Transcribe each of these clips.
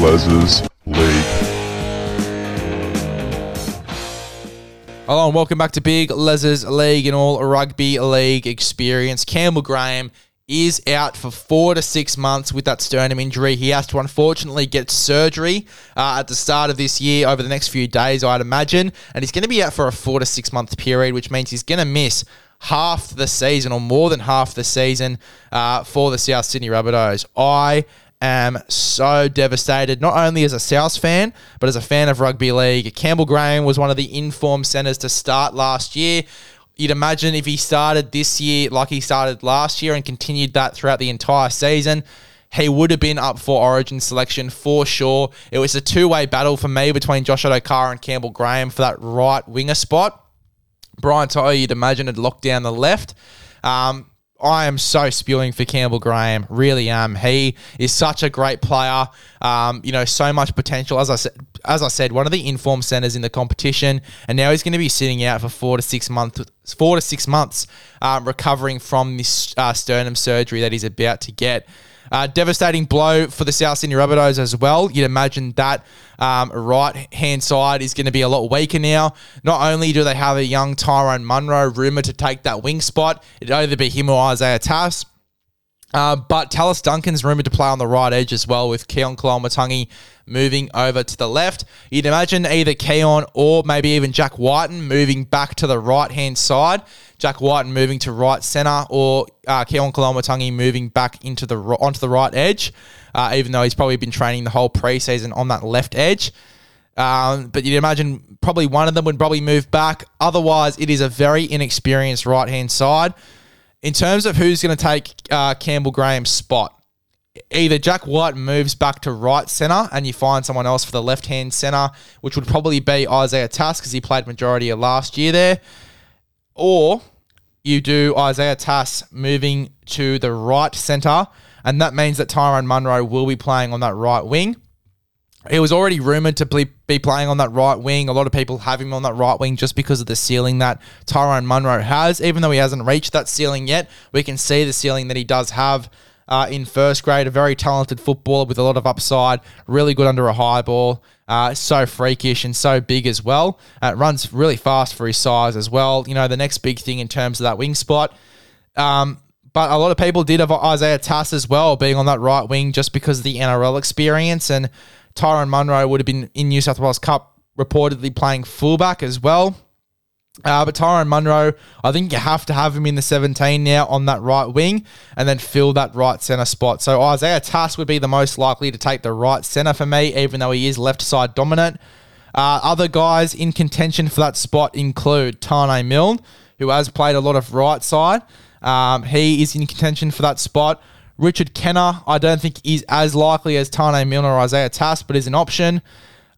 Les's League. Hello and welcome back to Big Les's League and all rugby league experience. Campbell Graham is out for four to six months with that sternum injury. He has to unfortunately get surgery uh, at the start of this year over the next few days, I'd imagine. And he's going to be out for a four to six month period, which means he's going to miss half the season or more than half the season uh, for the South Sydney Rabbitohs. I am so devastated, not only as a South fan, but as a fan of rugby league. Campbell Graham was one of the informed centres to start last year. You'd imagine if he started this year like he started last year and continued that throughout the entire season, he would have been up for Origin selection for sure. It was a two way battle for me between Josh Addo-Carr and Campbell Graham for that right winger spot. Brian To'o, you'd imagine, had locked down the left. Um, I am so spewing for Campbell Graham. Really am. He is such a great player. Um, you know, so much potential. As I said, as I said, one of the informed centers in the competition, and now he's going to be sitting out for four to six months. Four to six months, um, recovering from this uh, sternum surgery that he's about to get. Uh, devastating blow for the South Sydney Rabbitohs as well. You'd imagine that um, right hand side is going to be a lot weaker now. Not only do they have a young Tyrone Munro rumoured to take that wing spot, it'd either be him or Isaiah Tass. Uh, but Tallis Duncan's rumoured to play on the right edge as well, with Keaon Koloamatangi moving over to the left. You'd imagine either Keaon or maybe even Jack Wighton moving back to the right hand side. Jack Wighton moving to right centre, or uh, Keaon Koloamatangi moving back into the onto the right edge. Uh, even though he's probably been training the whole preseason on that left edge. Um, but you'd imagine probably one of them would probably move back. Otherwise, it is a very inexperienced right hand side. In terms of who's going to take uh, Campbell Graham's spot, either Jack Wighton moves back to right centre and you find someone else for the left hand centre, which would probably be Isaiah Tass because he played majority of last year there, or you do Isaiah Tass moving to the right centre, and that means that Tyrone Munro will be playing on that right wing. He was already rumoured to be playing on that right wing. A lot of people have him on that right wing just because of the ceiling that Tyrone Munro has. Even though he hasn't reached that ceiling yet, we can see the ceiling that he does have uh, in first grade. A very talented footballer with a lot of upside, really good under a high ball. Uh, so freakish and so big as well. Uh, runs really fast for his size as well. You know, the next big thing in terms of that wing spot. Um, but a lot of people did have Isaiah Tass as well, being on that right wing just because of the NRL experience. And Tyrone Munro would have been in New South Wales Cup reportedly playing fullback as well. Uh, but Tyrone Munro, I think you have to have him in the 17 now on that right wing and then fill that right centre spot. So Isaiah Tass would be the most likely to take the right centre for me, even though he is left side dominant. Uh, other guys in contention for that spot include Taane Milne, who has played a lot of right side. Um, he is in contention for that spot. Richard Kennar, I don't think is as likely as Taane Milner or Isaiah Tass, but is an option.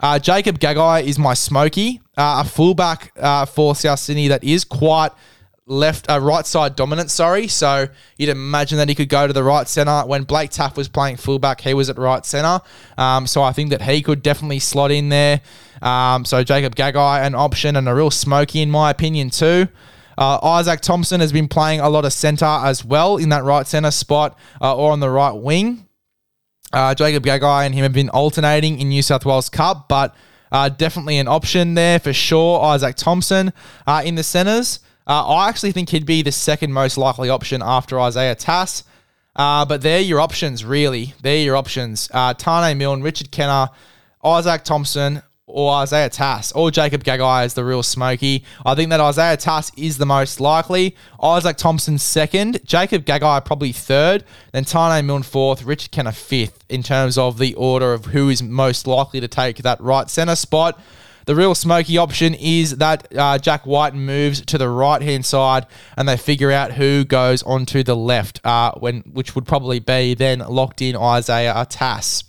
Uh, Jacob Gagai is my smoky, uh, a fullback uh, for South Sydney that is quite left, uh, right side dominant. Sorry, so you'd imagine that he could go to the right centre. When Blake Taaffe was playing fullback, he was at right centre. Um, so I think that he could definitely slot in there. Um, so Jacob Gagai, an option and a real smoky in my opinion too. Uh, Isaac Thompson has been playing a lot of centre as well in that right centre spot uh, or on the right wing. Uh, Jacob Gagai and him have been alternating in New South Wales Cup, but uh, definitely an option there for sure. Isaac Thompson uh, in the centres. Uh, I actually think he'd be the second most likely option after Isaiah Tass. But they're your options, really. They're your options. Taane Milne, Richard Kennar, Isaac Thompson, or Isaiah Tass or Jacob Gagai is the real smoky. I think that Isaiah Tass is the most likely. Isaac Thompson second, Jacob Gagai probably third, then Taane Milne fourth, Richard Kennar fifth in terms of the order of who is most likely to take that right centre spot. The real smoky option is that uh, Jack Wighton moves to the right hand side and they figure out who goes onto the left, uh, when which would probably be then locked in Isaiah Tass.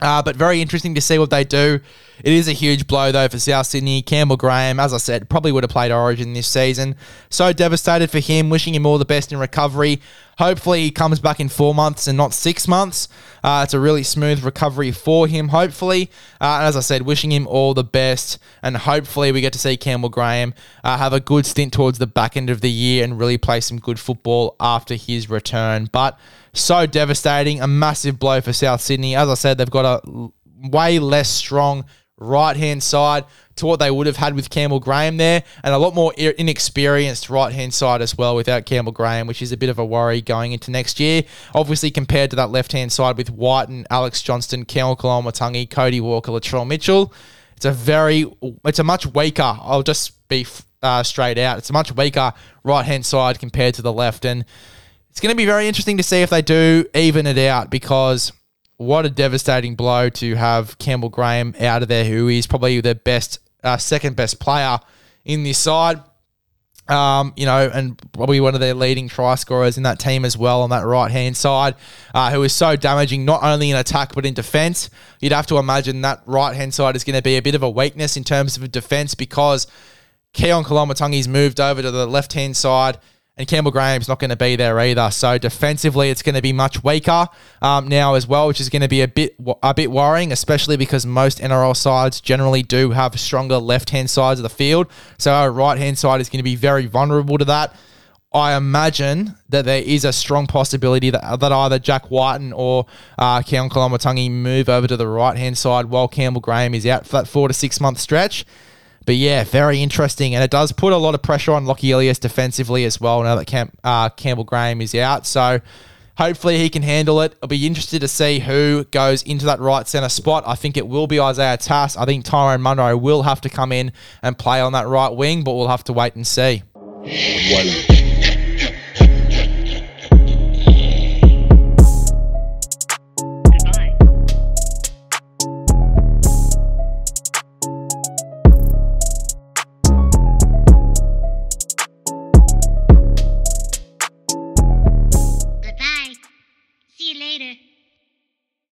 Uh, but very interesting to see what they do. It is a huge blow, though, for South Sydney. Campbell Graham, as I said, probably would have played Origin this season. So devastated for him, wishing him all the best in recovery. Hopefully, he comes back in four months and not six months. Uh, it's a really smooth recovery for him, hopefully. Uh, and as I said, wishing him all the best. And hopefully, we get to see Campbell Graham uh, have a good stint towards the back end of the year and really play some good football after his return. But so devastating, a massive blow for South Sydney. As I said, they've got a way less strong right hand side to what they would have had with Campbell Graham there, and a lot more inexperienced right hand side as well without Campbell Graham, which is a bit of a worry going into next year. Obviously, compared to that left hand side with White and Alex Johnston, Campbell Koloamatangi, Cody Walker, Latrell Mitchell, it's a very, it's a much weaker. I'll just be uh, straight out. It's a much weaker right hand side compared to the left, and it's going to be very interesting to see if they do even it out because what a devastating blow to have Campbell Graham out of there, who is probably their best, uh, second best player in this side. Um, you know, and probably one of their leading try scorers in that team as well on that right hand side, uh, who is so damaging not only in attack but in defense. You'd have to imagine that right hand side is going to be a bit of a weakness in terms of defense because Keaon Koloamatangi's moved over to the left hand side and Campbell Graham's not going to be there either. So defensively, it's going to be much weaker um, now as well, which is going to be a bit a bit worrying, especially because most NRL sides generally do have stronger left hand sides of the field. So our right hand side is going to be very vulnerable to that. I imagine that there is a strong possibility that, that either Jack Wighton or uh, Keaon Koloamatangi move over to the right hand side while Campbell Graham is out for that four to six month stretch. But yeah, very interesting. And it does put a lot of pressure on Lachie Ilias defensively as well now that Camp, uh, Campbell Graham is out. So hopefully he can handle it. I'll be interested to see who goes into that right centre spot. I think it will be Isaiah Tass. I think Tyrone Munro will have to come in and play on that right wing, but we'll have to wait and see. One.